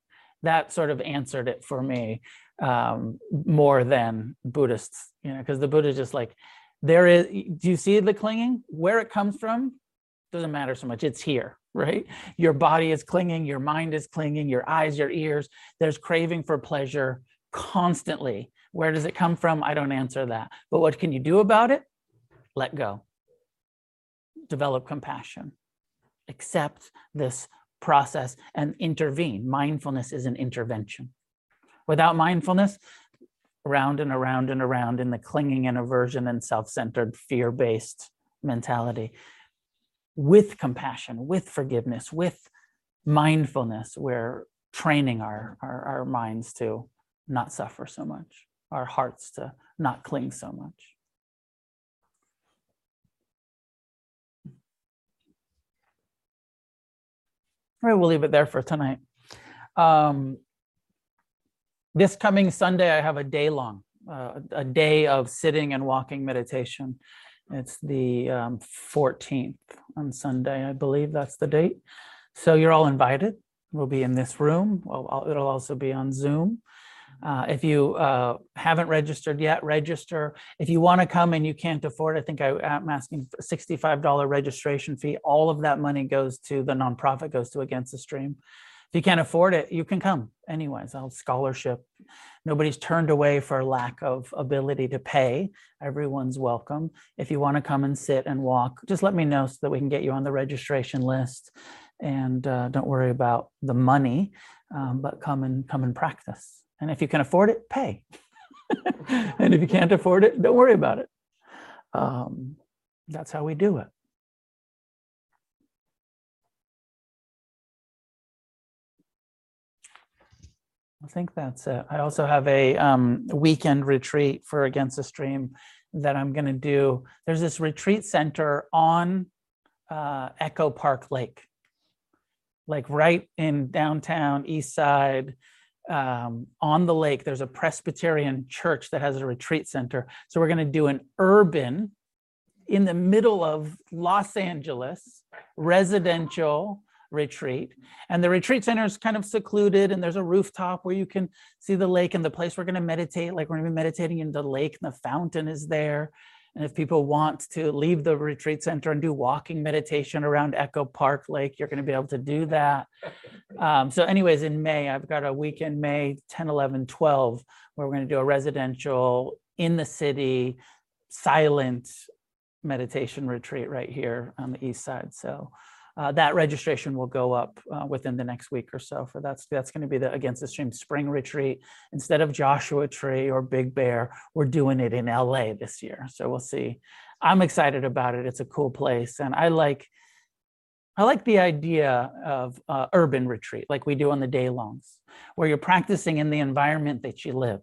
that sort of answered it for me um, more than buddhists you know because the buddha just like there is do you see the clinging? Where it comes from? Doesn't matter so much. It's here right? Your body is clinging your mind is clinging your eyes your ears. There's craving for pleasure constantly. Where does it come from? I don't answer that. But what can you do about it? Let go. Develop compassion. Accept this process and intervene. Mindfulness is an intervention. Without mindfulness around and around and around in the clinging and aversion and self-centered fear-based mentality with compassion, with forgiveness, with mindfulness, we're training our, our, our minds to not suffer so much, our hearts to not cling so much. All right, we'll leave it there for tonight. Um, this coming Sunday, I have a day long, uh, a day of sitting and walking meditation. It's the um, 14th on Sunday, I believe that's the date. So you're all invited. We'll be in this room. Well, it'll also be on Zoom. Uh, if you uh, haven't registered yet, register. If you want to come and you can't afford, I think I, am asking for $65 registration fee. All of that money goes to the nonprofit, goes to Against the Stream. If you can't afford it, you can come anyways. I'll scholarship. Nobody's turned away for lack of ability to pay. Everyone's welcome. If you want to come and sit and walk, just let me know so that we can get you on the registration list. And uh, don't worry about the money, um, but come and come and practice. And if you can afford it, pay. and if you can't afford it, don't worry about it. Um, that's how we do it. I think that's it. I also have a um, weekend retreat for Against the Stream that I'm going to do. There's this retreat center on uh, Echo Park Lake, like right in downtown East Side um, on the lake. There's a Presbyterian church that has a retreat center. So we're going to do an urban in the middle of Los Angeles residential retreat. And the retreat center is kind of secluded, and there's a rooftop where you can see the lake and the place we're going to meditate. Like we're going to be meditating in the lake, and the fountain is there. And if people want to leave the retreat center and do walking meditation around Echo Park Lake, you're going to be able to do that. Um, so, anyways, in May, I've got a week in May 10, 11, 12, where we're going to do a residential in the city, silent meditation retreat right here on the east side. So, uh, that registration will go up uh, within the next week or so for that's that's going to be the against the stream spring retreat. Instead of joshua tree or big bear we're doing it in la this year. So we'll see. I'm excited about it. It's a cool place. And i like i like the idea of uh, urban retreat like we do on the day longs where you're practicing in the environment that you live.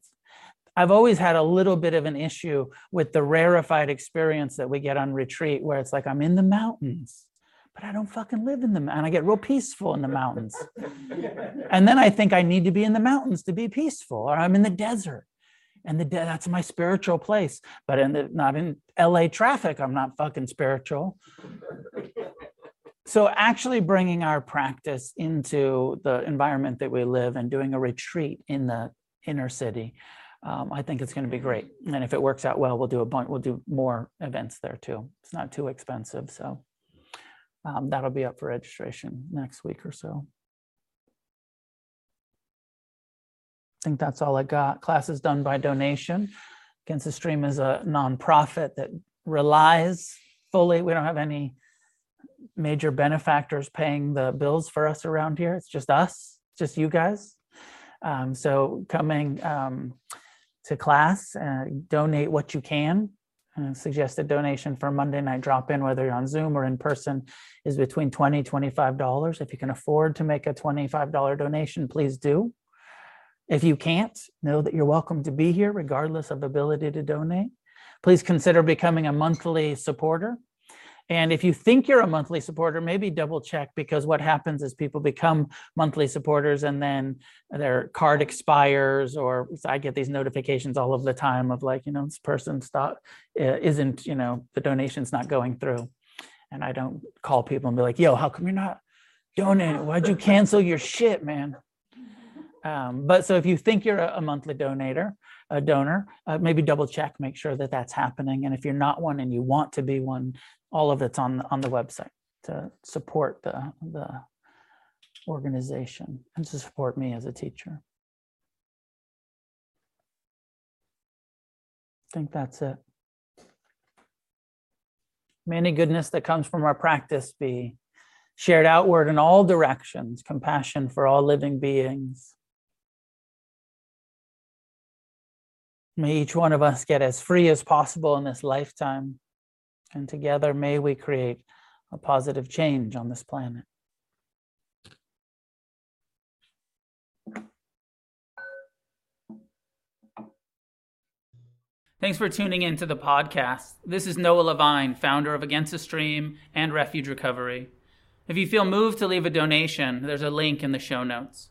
I've always had a little bit of an issue with the rarefied experience that we get on retreat, where it's like I'm in the mountains but I don't fucking live in them. And I get real peaceful in the mountains. and then I think I need to be in the mountains to be peaceful, or I'm in the desert. And the de- that's my spiritual place. But in the, not in LA traffic, I'm not fucking spiritual. so actually bringing our practice into the environment that we live and doing a retreat in the inner city, um, I think it's going to be great. And if it works out well, we'll do a bunch. We'll do more events there too. It's not too expensive, so um, that'll be up for registration next week or so. I think that's all I got. Class is done by donation. Against the Stream is a nonprofit that relies fully. We don't have any major benefactors paying the bills for us around here. It's just us, just you guys. Um, so coming um, to class, uh, donate what you can. Uh, suggested donation for Monday night drop in, whether you're on Zoom or in person, is between $20 $25. If you can afford to make a $25 donation, please do. If you can't, know that you're welcome to be here regardless of ability to donate. Please consider becoming a monthly supporter. And if you think you're a monthly supporter, maybe double check because what happens is people become monthly supporters and then their card expires, or I get these notifications all of the time of like, you know, this person stop isn't, you know, the donation's not going through. And I don't call people and be like, yo, how come you're not donating? Why'd you cancel your shit, man? Um, but so if you think you're a, a monthly donator, a donor, uh, maybe double check, make sure that that's happening. And if you're not one and you want to be one, all of it's on on the website to support the the organization and to support me as a teacher. I think that's it. May any goodness that comes from our practice be shared outward in all directions, compassion for all living beings. May each one of us get as free as possible in this lifetime and together, may we create a positive change on this planet. Thanks for tuning in to the podcast. This is Noah Levine, founder of Against the Stream and Refuge Recovery. If you feel moved to leave a donation, there's a link in the show notes.